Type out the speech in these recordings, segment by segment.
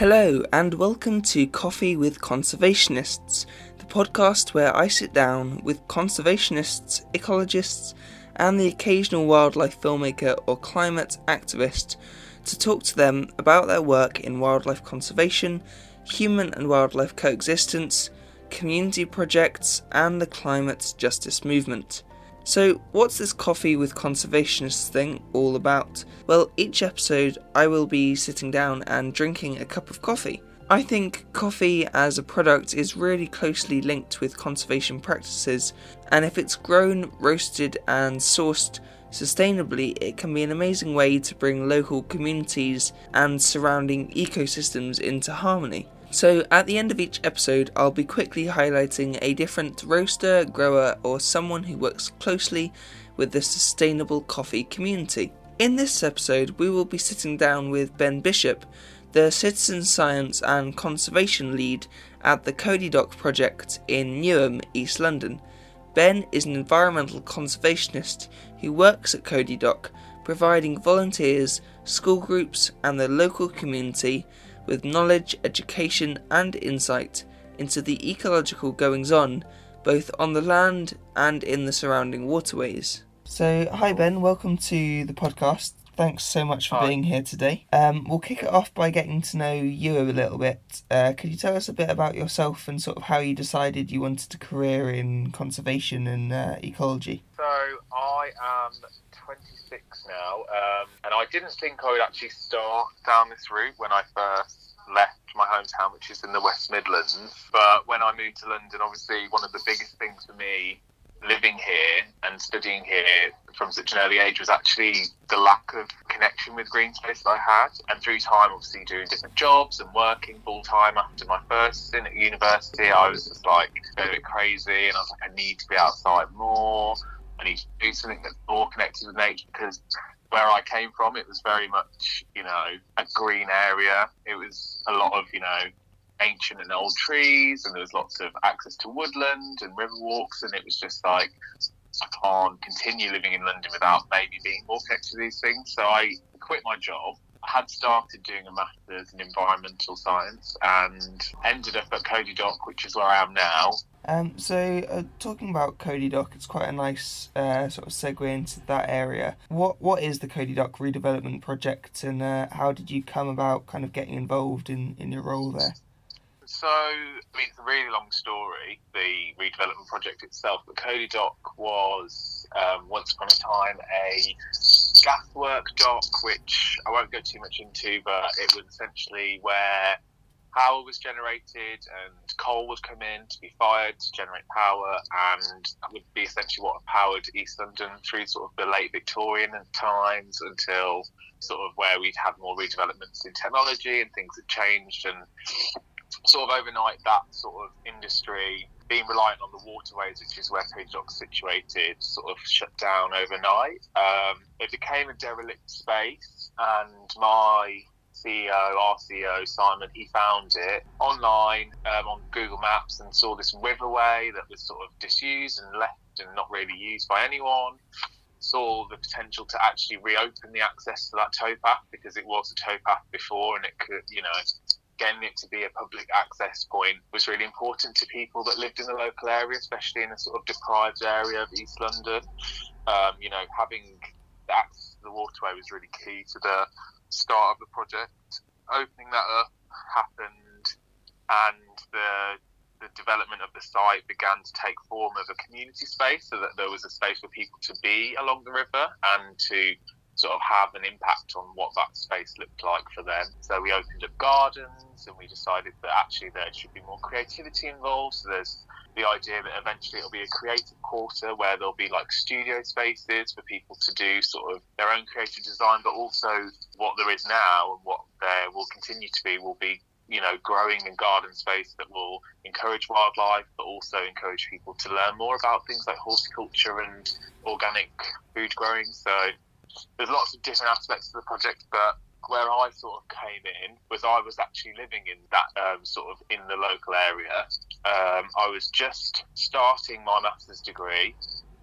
Hello, and welcome to Coffee with Conservationists, the podcast where I sit down with conservationists, ecologists, and the occasional wildlife filmmaker or climate activist to talk to them about their work in wildlife conservation, human and wildlife coexistence, community projects, and the climate justice movement. So, what's this coffee with conservationists thing all about? Well, each episode I will be sitting down and drinking a cup of coffee. I think coffee as a product is really closely linked with conservation practices, and if it's grown, roasted, and sourced sustainably, it can be an amazing way to bring local communities and surrounding ecosystems into harmony. So, at the end of each episode, I'll be quickly highlighting a different roaster, grower, or someone who works closely with the sustainable coffee community. In this episode, we will be sitting down with Ben Bishop, the citizen science and conservation lead at the Cody Dock project in Newham, East London. Ben is an environmental conservationist who works at Cody Dock, providing volunteers, school groups, and the local community with knowledge, education, and insight into the ecological goings on both on the land and in the surrounding waterways. So, hi Ben, welcome to the podcast. Thanks so much for Hi. being here today. Um, we'll kick it off by getting to know you a little bit. Uh, could you tell us a bit about yourself and sort of how you decided you wanted a career in conservation and uh, ecology? So I am 26 now, um, and I didn't think I would actually start down this route when I first left my hometown, which is in the West Midlands. But when I moved to London, obviously one of the biggest things for me living here and studying here from such an early age was actually the lack of connection with green space that I had. And through time, obviously doing different jobs and working full time after my first stint at university, I was just like a bit crazy and I was like, I need to be outside more. I need to do something that's more connected with nature because where I came from, it was very much, you know, a green area. It was a lot of, you know, ancient and old trees, and there was lots of access to woodland and river walks, and it was just like, I can't continue living in London without maybe being more connected to these things. So I quit my job. I had started doing a master's in environmental science and ended up at Cody Dock, which is where I am now. Um, so, uh, talking about Cody Dock, it's quite a nice uh, sort of segue into that area. What What is the Cody Dock redevelopment project, and uh, how did you come about kind of getting involved in, in your role there? So, I mean, it's a really long story, the redevelopment project itself, but Cody Dock was um, once upon a time a gaswork dock, which I won't go too much into, but it was essentially where power was generated and coal would come in to be fired to generate power, and that would be essentially what powered East London through sort of the late Victorian times until sort of where we'd had more redevelopments in technology and things had changed and sort of overnight that sort of industry being reliant on the waterways, which is where Cody Dock's situated, sort of shut down overnight. Um, it became a derelict space, and my CEO, our CEO Simon, he found it online um, on Google Maps and saw this riverway that was sort of disused and left and not really used by anyone. Saw the potential to actually reopen the access to that towpath because it was a towpath before, and it could, you know, getting it to be a public access point was really important to people that lived in the local area, especially in a sort of deprived area of East London. Um, you know, having access to the waterway was really key to the start of the project. Opening that up happened, and the the development of the site began to take form of a community space, so that there was a space for people to be along the river and to sort of have an impact on what that space looked like for them. So we opened up gardens and we decided that actually there should be more creativity involved. So there's the idea that eventually it'll be a creative quarter where there'll be like studio spaces for people to do sort of their own creative design, but also what there is now and what there will continue to be will be you know, growing and garden space that will encourage wildlife, but also encourage people to learn more about things like horticulture and organic food growing. So there's lots of different aspects of the project, but where I sort of came in was I was actually living in that um, sort of in the local area. Um, I was just starting my master's degree,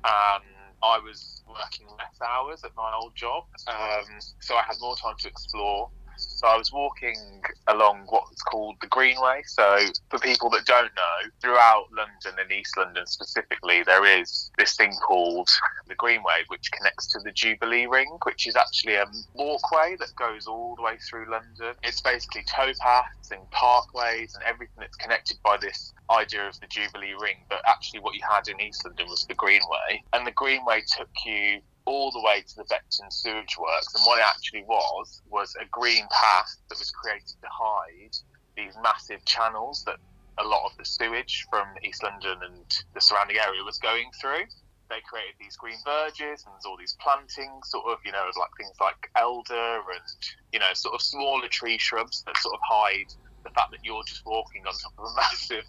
and I was working less hours at my old job, um, so I had more time to explore. So I was walking along what's called the Greenway. So for people that don't know, throughout London and East London specifically, there is this thing called the Greenway, which connects to the Jubilee Ring, which is actually a walkway that goes all the way through London. It's basically towpaths and parkways and everything that's connected by this idea of the Jubilee Ring. But actually, what you had in East London was the Greenway, and the Greenway took you all the way to the Beckton sewage works. And what it actually was was a green path that was created to hide these massive channels that a lot of the sewage from East London and the surrounding area was going through. They created these green verges and there's all these plantings, sort of, you know, like things like elder and, you know, sort of smaller tree shrubs that sort of hide the fact that you're just walking on top of a massive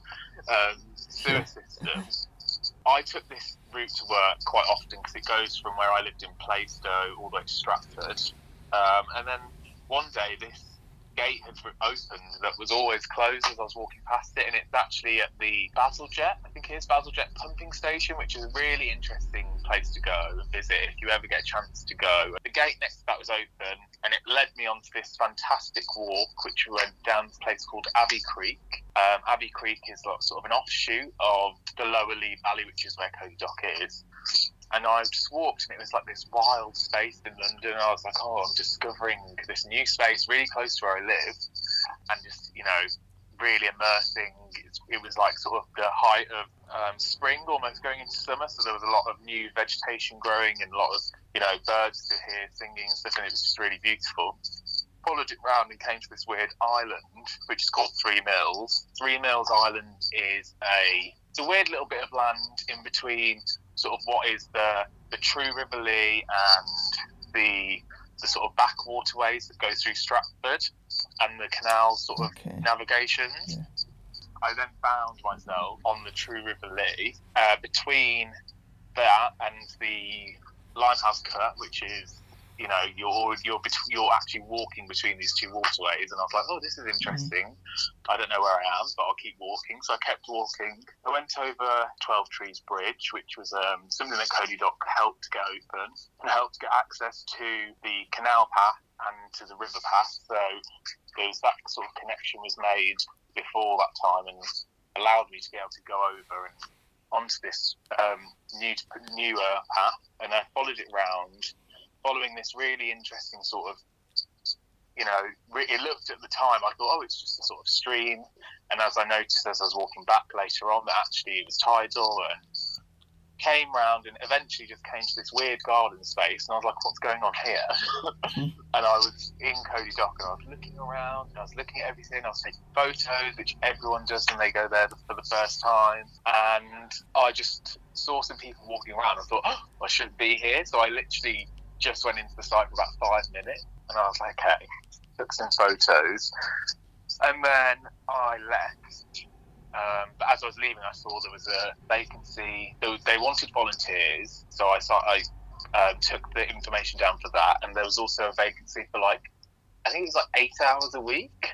um, sewer system. I took this route to work quite often because it goes from where I lived in Plaistow all the way to Stratford. Um, and then one day this gate had opened that was always closed as I was walking past it, and it's actually at the Bazalgette, I think it is Bazalgette pumping station, which is a really interesting place to go and visit if you ever get a chance to go. The gate next to that was open, and it led me onto this fantastic walk, which went down this place called Abbey Creek. Um, Abbey Creek is like sort of an offshoot of the Lower Lee Valley, which is where Cody Dock is and I just walked, and it was like this wild space in London. And I was like, oh, I'm discovering this new space really close to where I live, and just you know, really immersing. It was like sort of the height of um, spring, almost going into summer. So there was a lot of new vegetation growing, and a lot of you know birds to hear singing and stuff, and it was just really beautiful. Followed it round and came to this weird island, which is called Three Mills. Three Mills Island is a it's a weird little bit of land in between sort of what is the the true River Lee and the the sort of back waterways that go through Stratford and the canal sort of okay. navigations. Yeah. I then found myself on the True River Lee uh, between that and the Limehouse Cut, which is you know you're you're you're actually walking between these two waterways. And I was like oh this is interesting. I don't know where I am but I'll keep walking. So I kept walking. I went over 12 Trees Bridge which was um, something that Cody Dock helped get open and helped get access to the canal path and to the river path. So there's that sort of connection was made before that time and allowed me to be able to go over and onto this um, new newer path. And I followed it round following this really interesting sort of, you know, it looked at the time, I thought, oh, it's just a sort of stream. And as I noticed as I was walking back later on, that actually it was tidal and came round and eventually just came to this weird garden space. And I was like, what's going on here? Mm-hmm. and I was in Cody Dock and I was looking around and I was looking at everything. I was taking photos, which everyone does when they go there for the first time. And I just saw some people walking around. I thought, oh, I shouldn't be here. So I literally just went into the site for about five minutes, and I was like, okay, took some photos, and then I left. Um, but as I was leaving, I saw there was a vacancy. They wanted volunteers, so I saw, I uh, took the information down for that, and there was also a vacancy for like I think it was like eight hours a week,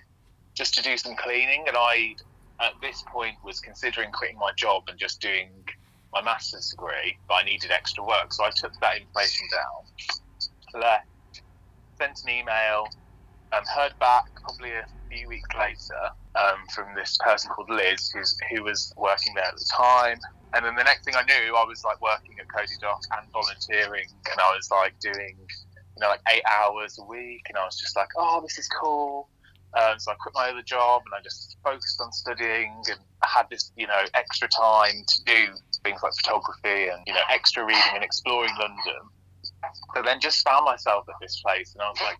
just to do some cleaning. And I, at this point, was considering quitting my job and just doing my master's degree, but I needed extra work. So I took that information down, left, sent an email, and heard back probably a few weeks later um, from this person called Liz, who's, who was working there at the time. And then the next thing I knew, I was like working at Cody Dock and volunteering, and I was like doing, you know, like eight hours a week, and I was just like, oh, this is cool. Um, so I quit my other job and I just focused on studying and I had this, you know, extra time to do things like photography and, you know, extra reading and exploring London. But then just found myself at this place and I was like,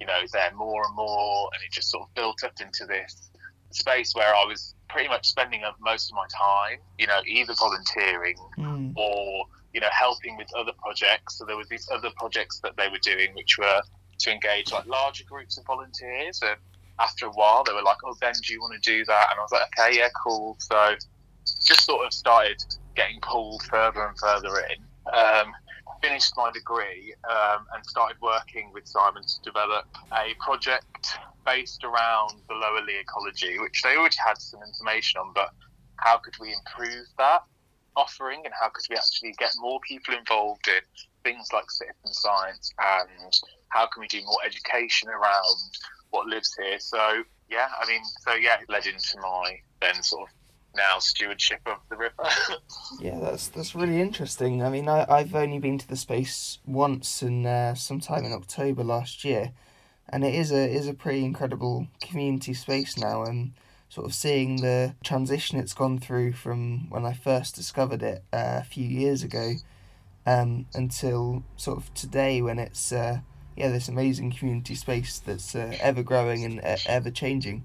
you know, there more and more and it just sort of built up into this space where I was pretty much spending most of my time, you know, either volunteering mm. or, you know, helping with other projects. So there was these other projects that they were doing which were to engage like larger groups of volunteers and after a while, they were like, "Oh, Ben, do you want to do that?" And I was like, "Okay, yeah, cool." So just sort of started getting pulled further and further in. Um, finished my degree um, and started working with Simon to develop a project based around the lower Lee ecology, which they already had some information on, but how could we improve that offering and how could we actually get more people involved in things like citizen science and how can we do more education around what lives here. So yeah, I mean, so yeah, it led into my then sort of now stewardship of the river. yeah, that's that's really interesting. I mean, I I've only been to the space once and uh, sometime in October last year, and it is a is a pretty incredible community space now. And sort of seeing the transition it's gone through from when I first discovered it uh, a few years ago, um, until sort of today when it's uh, yeah this amazing community space that's uh, ever growing and uh, ever changing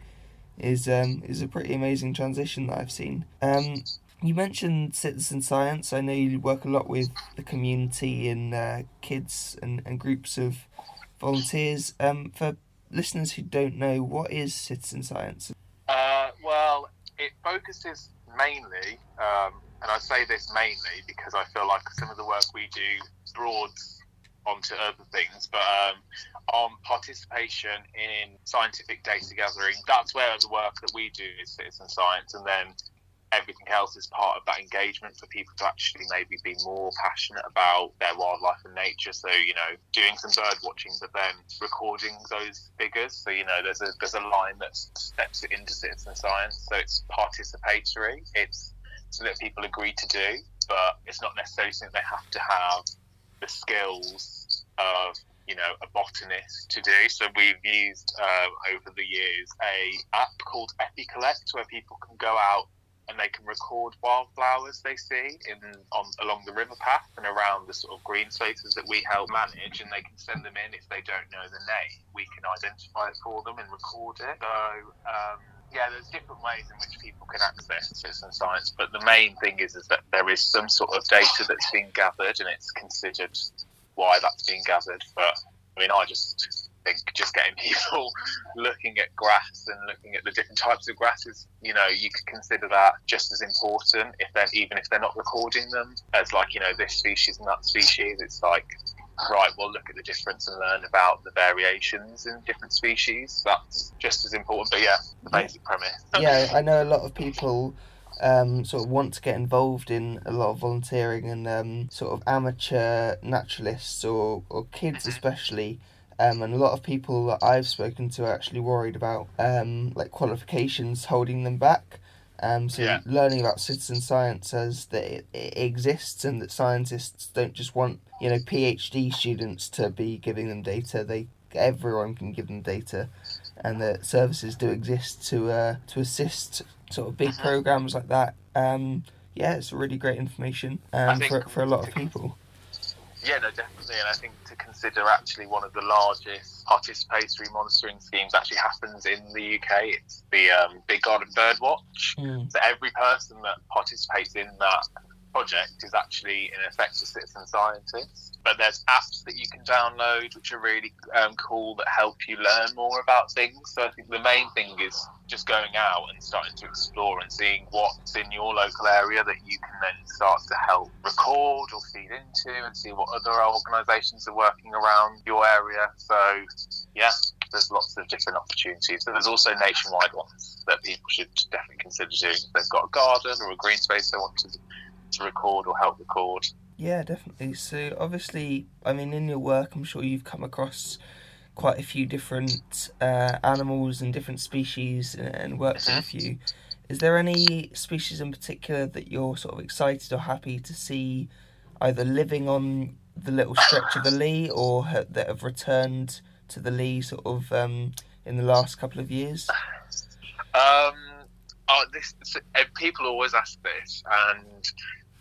is um, is a pretty amazing transition that I've seen. Um, you mentioned citizen science. I know you work a lot with the community and uh, kids and, and groups of volunteers. Um, for listeners who don't know, what is citizen science? Uh, well, it focuses mainly, um, and I say this mainly because I feel like some of the work we do broads onto other things, but um, on participation in scientific data gathering, that's where the work that we do is citizen science, and then everything else is part of that engagement for people to actually maybe be more passionate about their wildlife and nature. So you know, doing some bird watching, but then recording those figures. So you know, there's a there's a line that steps it into citizen science. So it's participatory. It's something that people agree to do, but it's not necessarily something they have to have the skills of you know a botanist to do. So we've used um, over the years a app called EpiCollect where people can go out and they can record wildflowers they see in on along the river path and around the sort of green spaces that we help manage, and they can send them in if they don't know the name. We can identify it for them and record it. So. Um, yeah, there's different ways in which people can access citizen science, but the main thing is is that there is some sort of data that's been gathered, and it's considered why that's being gathered. But I mean, I just think just getting people looking at grass and looking at the different types of grasses, you know, you could consider that just as important if they're even if they're not recording them as like you know this species and that species. It's like right, well, look at the difference and learn about the variations in different species. That's just as important. But yeah, the basic premise. yeah, I know a lot of people um, sort of want to get involved in a lot of volunteering and um, sort of amateur naturalists or, or kids mm-hmm. especially. Um, and a lot of people that I've spoken to are actually worried about um, like qualifications holding them back. Um, so yeah. learning about citizen science says that it, it, exists and that scientists don't just want you know PhD students to be giving them data. They everyone can give them data, and that services do exist to uh, to assist sort of big uh-huh. programs like that. Um, yeah, it's really great information um, for for a lot of people. Yeah, no, definitely, and I think to consider actually one of the largest participatory monitoring schemes actually happens in the UK. It's the um, Big Garden Bird Watch. Mm. So every person that participates in that project is actually in effect a citizen scientist. But there's apps that you can download which are really um, cool that help you learn more about things. So I think the main thing is just going out and starting to explore and seeing what's in your local area that you can then start to help record or feed into and see what other organisations are working around your area. So yeah, there's lots of different opportunities. But there's also nationwide ones that people should definitely consider doing if they've got a garden or a green space they want to to record or help record. Yeah, definitely. So obviously, I mean, in your work, I'm sure you've come across quite a few different uh, animals and different species, and, and worked with a mm-hmm. few. Is there any species in particular that you're sort of excited or happy to see either living on the little stretch of the Lee or ha- that have returned to the Lee sort of um, in the last couple of years? Um, oh, this people always ask this, and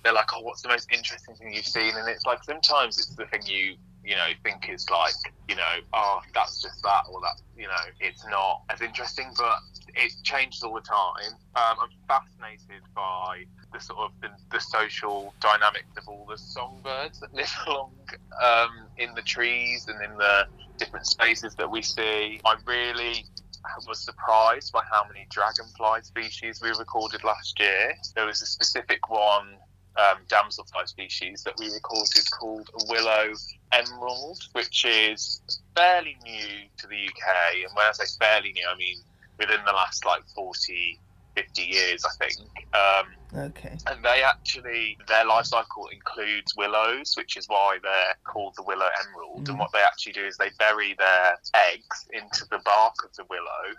they're like, "Oh, what's the most interesting thing you've seen?" And it's like sometimes it's the thing you you know think it's like you know, oh, that's just that, or that you know, it's not as interesting, but it changes all the time. Um, I'm fascinated by the sort of the, the, social dynamics of all the songbirds that live along um, in the trees and in the different spaces that we see. I really was surprised by how many dragonfly species we recorded last year. There was a specific one um, damselfly species that we recorded called a willow emerald, which is fairly new to the UK. And when I say fairly new, I mean within the last like 40, 50 years, I think. Um, Okay. and they actually their life cycle includes willows, which is why they're called the willow emerald. Mm. And what they actually do is they bury their eggs into the bark of the willow.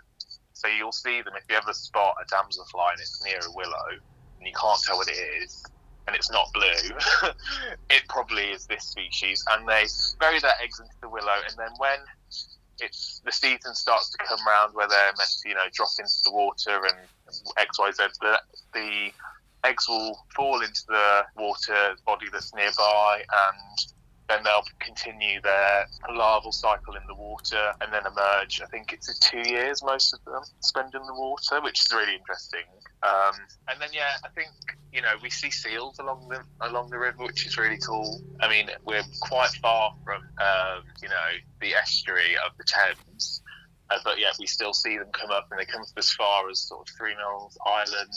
So you'll see them if you ever spot a damselfly and it's near a willow and you can't tell what it is and it's not blue, it probably is this species. And they bury their eggs into the willow and then when it's the season starts to come round where they're meant to, you know, drop into the water and X, Y, Z, the, the eggs will fall into the water body that's nearby and then they'll continue their larval cycle in the water and then emerge. I think it's two years most of them spend in the water, which is really interesting. Um, and then yeah, I think you know we see seals along the along the river, which is really cool. I mean, we're quite far from um, you know the estuary of the Thames. Uh, but yeah, we still see them come up, and they come up as far as sort of Three Mills Island.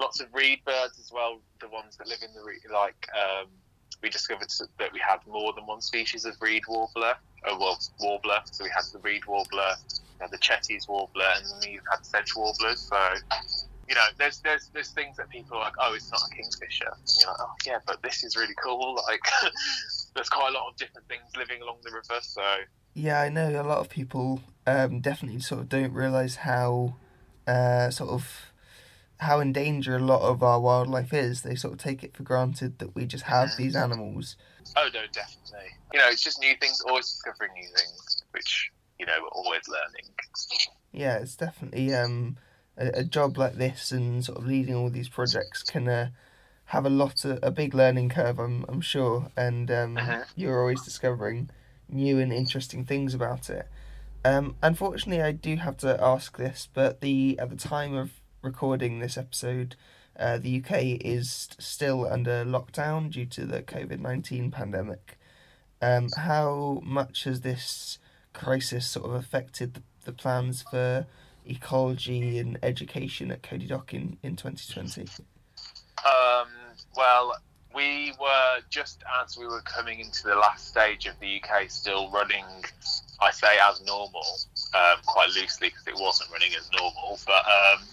Lots of reed birds as well. The ones that live in the like um, we discovered that we had more than one species of reed warbler. Oh well, warbler. So we had the reed warbler, the Cetti's warbler, and we had sedge warblers. So you know, there's there's there's things that people are like, oh, it's not a kingfisher. And you're like, oh yeah, but this is really cool. Like, there's quite a lot of different things living along the river. So Yeah, I know a lot of people um, definitely sort of don't realise how uh, sort of how in danger a lot of our wildlife is. They sort of take it for granted that we just have these animals. Oh no, definitely. You know, it's just new things, always discovering new things, which you know we're always learning. Yeah, it's definitely um, a, a job like this and sort of leading all these projects can uh, have a lot of a big learning curve. I'm I'm sure, and um, Mhm. you're always discovering new and interesting things about it. Um, unfortunately, I do have to ask this, but the at the time of recording this episode, uh, the UK is still under lockdown due to the COVID nineteen pandemic. Um, how much has this crisis sort of affected the, the plans for ecology and education at Cody Dock in, in 2020? Um, well, we were just as we were coming into the last stage of the UK still running, I say as normal, um, quite loosely because it wasn't running as normal, but um,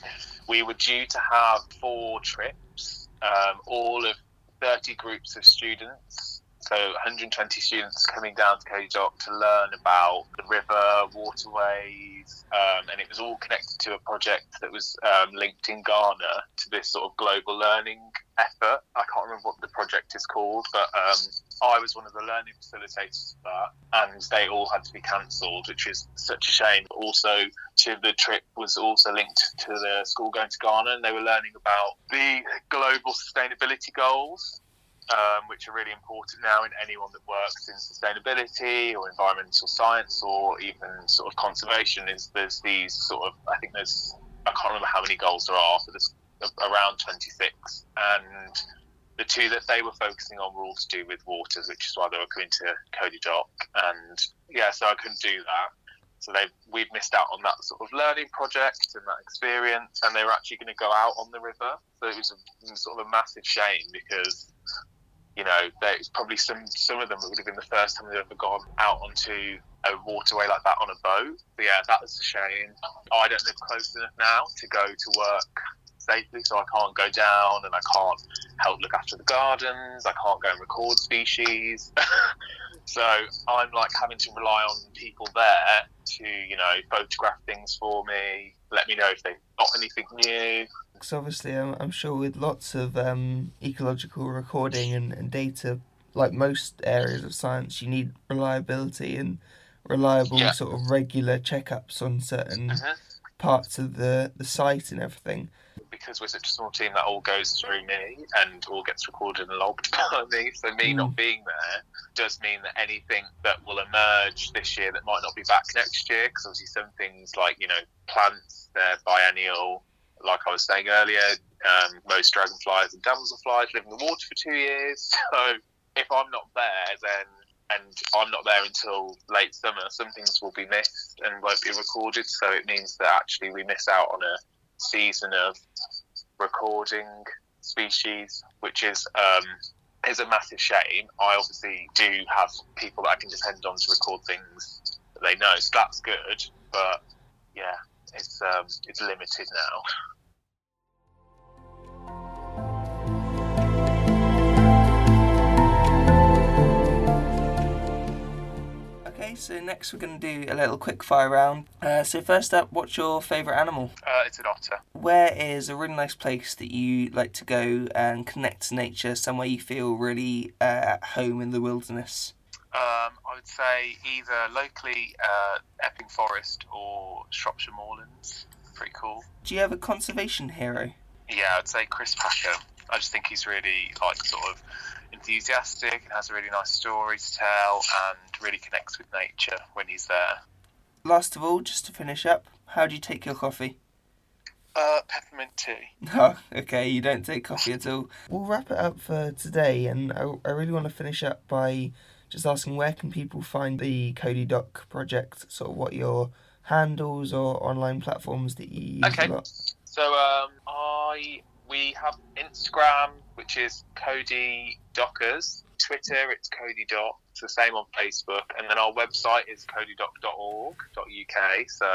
we were due to have four trips, um, all of 30 groups of students. So 120 students coming down to Dock to learn about the river, waterways, um, and it was all connected to a project that was um, linked in Ghana to this sort of global learning effort. I can't remember what the project is called, but um, I was one of the learning facilitators for that, and they all had to be cancelled, which is such a shame. Also, to the trip was also linked to the school going to Ghana, and they were learning about the global sustainability goals. Um, which are really important now in anyone that works in sustainability or environmental science or even sort of conservation. Is there's these sort of I think there's I can't remember how many goals there are, but there's around 26, and the two that they were focusing on were all to do with waters, which is why they were coming to Cody Dock, and yeah, so I couldn't do that. So they we've missed out on that sort of learning project and that experience, and they were actually going to go out on the river. So it was a, sort of a massive shame because you know there's probably some some of them it would have been the first time they've ever gone out onto a waterway like that on a boat. But yeah, that was a shame. I don't live close enough now to go to work safely, so I can't go down and I can't help look after the gardens. I can't go and record species. so I'm like having to rely on people there to, you know, photograph things for me, let me know if they've got anything new. Because obviously, I'm, I'm sure with lots of um, ecological recording and, and data, like most areas of science, you need reliability and reliable Yeah. sort of regular checkups on certain Mhm. parts of the, the site and everything. Because we're such a small team, that all goes through me and all gets recorded and logged by me. So me Mm. not being there does mean that anything that will emerge this year that might not be back next year, because obviously some things like you know plants, they're biennial. Like I was saying earlier, um, most dragonflies and damselflies live in the water for two years. So if I'm not there, then and I'm not there until late summer, some things will be missed and won't be recorded. So it means that actually we miss out on a season of recording species, which is um, is a massive shame. I obviously do have people that I can depend on to record things that they know, so that's good. But yeah, it's um, it's limited now. Okay, so next we're going to do a little quick fire round. Uh, so first up, what's your favourite animal? Uh, it's an otter. Where is a really nice place that you like to go and connect to nature, somewhere you feel really uh, at home in the wilderness? Um, I would say either locally uh, Epping Forest or Shropshire Moorlands. Pretty cool. Do you have a conservation hero? Yeah, I'd say Chris Packham. I just think he's really like sort of enthusiastic and has a really nice story to tell and really connects with nature when he's there. Last of all, just to finish up, how do you take your coffee? Uh, peppermint tea. Oh, okay, you don't take coffee at all. We'll wrap it up for today, and I, I really want to finish up by just asking where can people find the Cody Dock project, sort of what your handles or online platforms that you use Okay. So um, I we have Instagram, which is Cody Dockers. Twitter, it's Cody Dock. It's the same on Facebook, and then our website is codydock.org.uk. So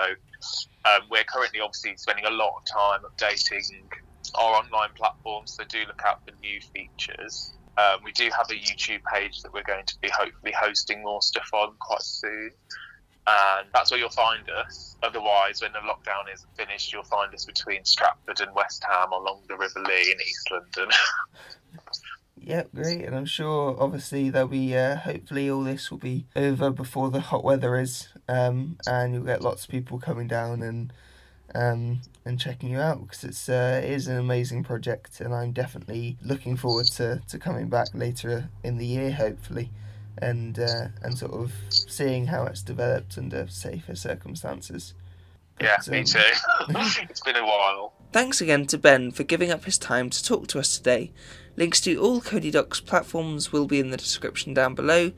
um, we're currently obviously spending a lot of time updating our online platforms. So do look out for new features. Um, we do have a YouTube page that we're going to be hopefully hosting more stuff on quite soon and that's where you'll find us. Otherwise, when the lockdown is finished, you'll find us between Stratford and West Ham along the River Lee in East London. Yep, great, and I'm sure obviously there'll be uh, hopefully all this will be over before the hot weather is, um, and you'll get lots of people coming down and um, and checking you out because it's uh, it is an amazing project, and I'm definitely looking forward to, to coming back later in the year, hopefully, and uh, and sort of seeing how it's developed under safer circumstances. yeah, But, me um, too. it's been a while. Thanks again to Ben for giving up his time to talk to us today. Links to all Cody Dock's platforms will be in the description down below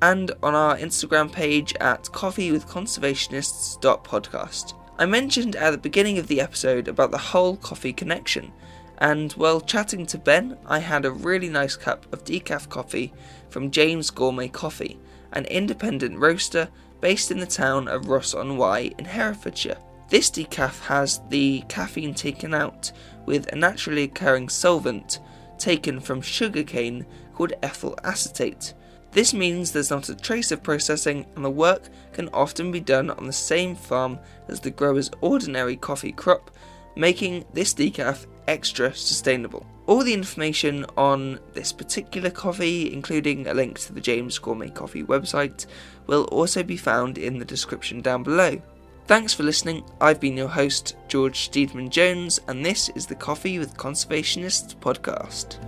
and on our Instagram page at coffeewithconservationists.podcast. I mentioned at the beginning of the episode about the whole coffee connection, and while chatting to Ben, I had a really nice cup of decaf coffee from James Gourmet Coffee, an independent roaster based in the town of Ross on Wye in Herefordshire. This decaf has the caffeine taken out with a naturally occurring solvent taken from sugarcane called ethyl acetate. This means there's not a trace of processing and the work can often be done on the same farm as the grower's ordinary coffee crop, making this decaf extra sustainable. All the information on this particular coffee, including a link to the James Gourmet Coffee website, will also be found in the description down below. Thanks for listening. I've been your host, George Steedman Jones, and this is the Coffee with Conservationists podcast.